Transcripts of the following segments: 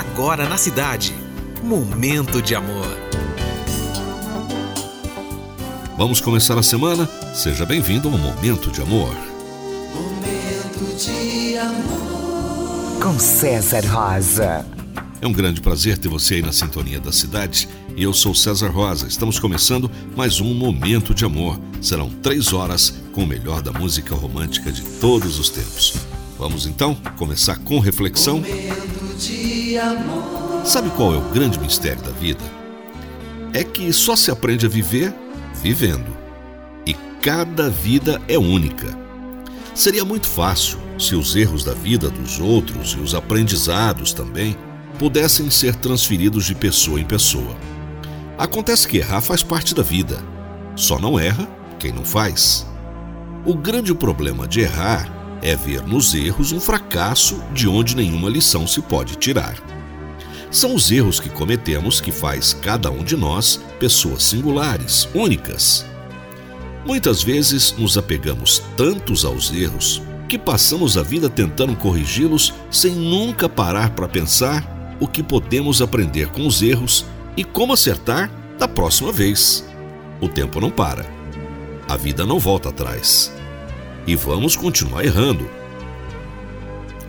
agora na cidade. Momento de amor. Vamos começar a semana? Seja bem-vindo ao Momento de Amor. Momento de amor. Com César Rosa. É um grande prazer ter você aí na sintonia da cidade. E eu sou César Rosa. Estamos começando mais um Momento de Amor. Serão três horas com o melhor da música romântica de todos os tempos. Vamos então começar com reflexão. Momento de amor. Sabe qual é o grande mistério da vida? É que só se aprende a viver vivendo. E cada vida é única. Seria muito fácil se os erros da vida dos outros e os aprendizados também pudessem ser transferidos de pessoa em pessoa. Acontece que errar faz parte da vida. Só não erra quem não faz. O grande problema de errar é ver nos erros um fracasso de onde nenhuma lição se pode tirar. São os erros que cometemos que faz cada um de nós pessoas singulares, únicas. Muitas vezes nos apegamos tantos aos erros que passamos a vida tentando corrigi-los sem nunca parar para pensar o que podemos aprender com os erros e como acertar da próxima vez. O tempo não para. A vida não volta atrás. E vamos continuar errando.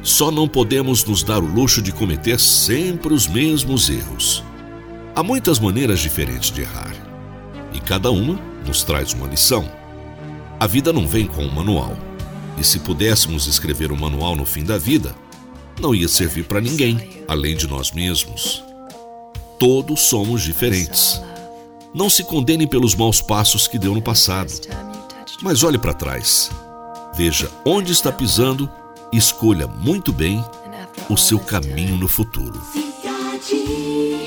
Só não podemos nos dar o luxo de cometer sempre os mesmos erros. Há muitas maneiras diferentes de errar. E cada uma nos traz uma lição. A vida não vem com um manual. E se pudéssemos escrever um manual no fim da vida, não ia servir para ninguém, além de nós mesmos. Todos somos diferentes. Não se condene pelos maus passos que deu no passado, mas olhe para trás. Veja onde está pisando e escolha muito bem o seu caminho no futuro.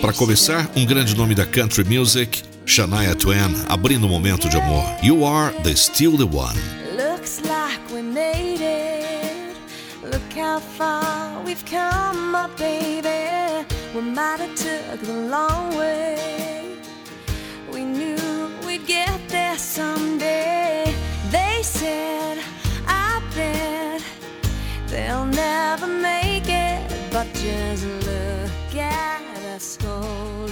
Para começar, um grande nome da country music, Shania Twain, abrindo o um momento de amor. You are the still the one. Looks like we made it. Look how far we've come, my baby. We might have took the long way. We knew we'd get there someday. They said, But just look at us holding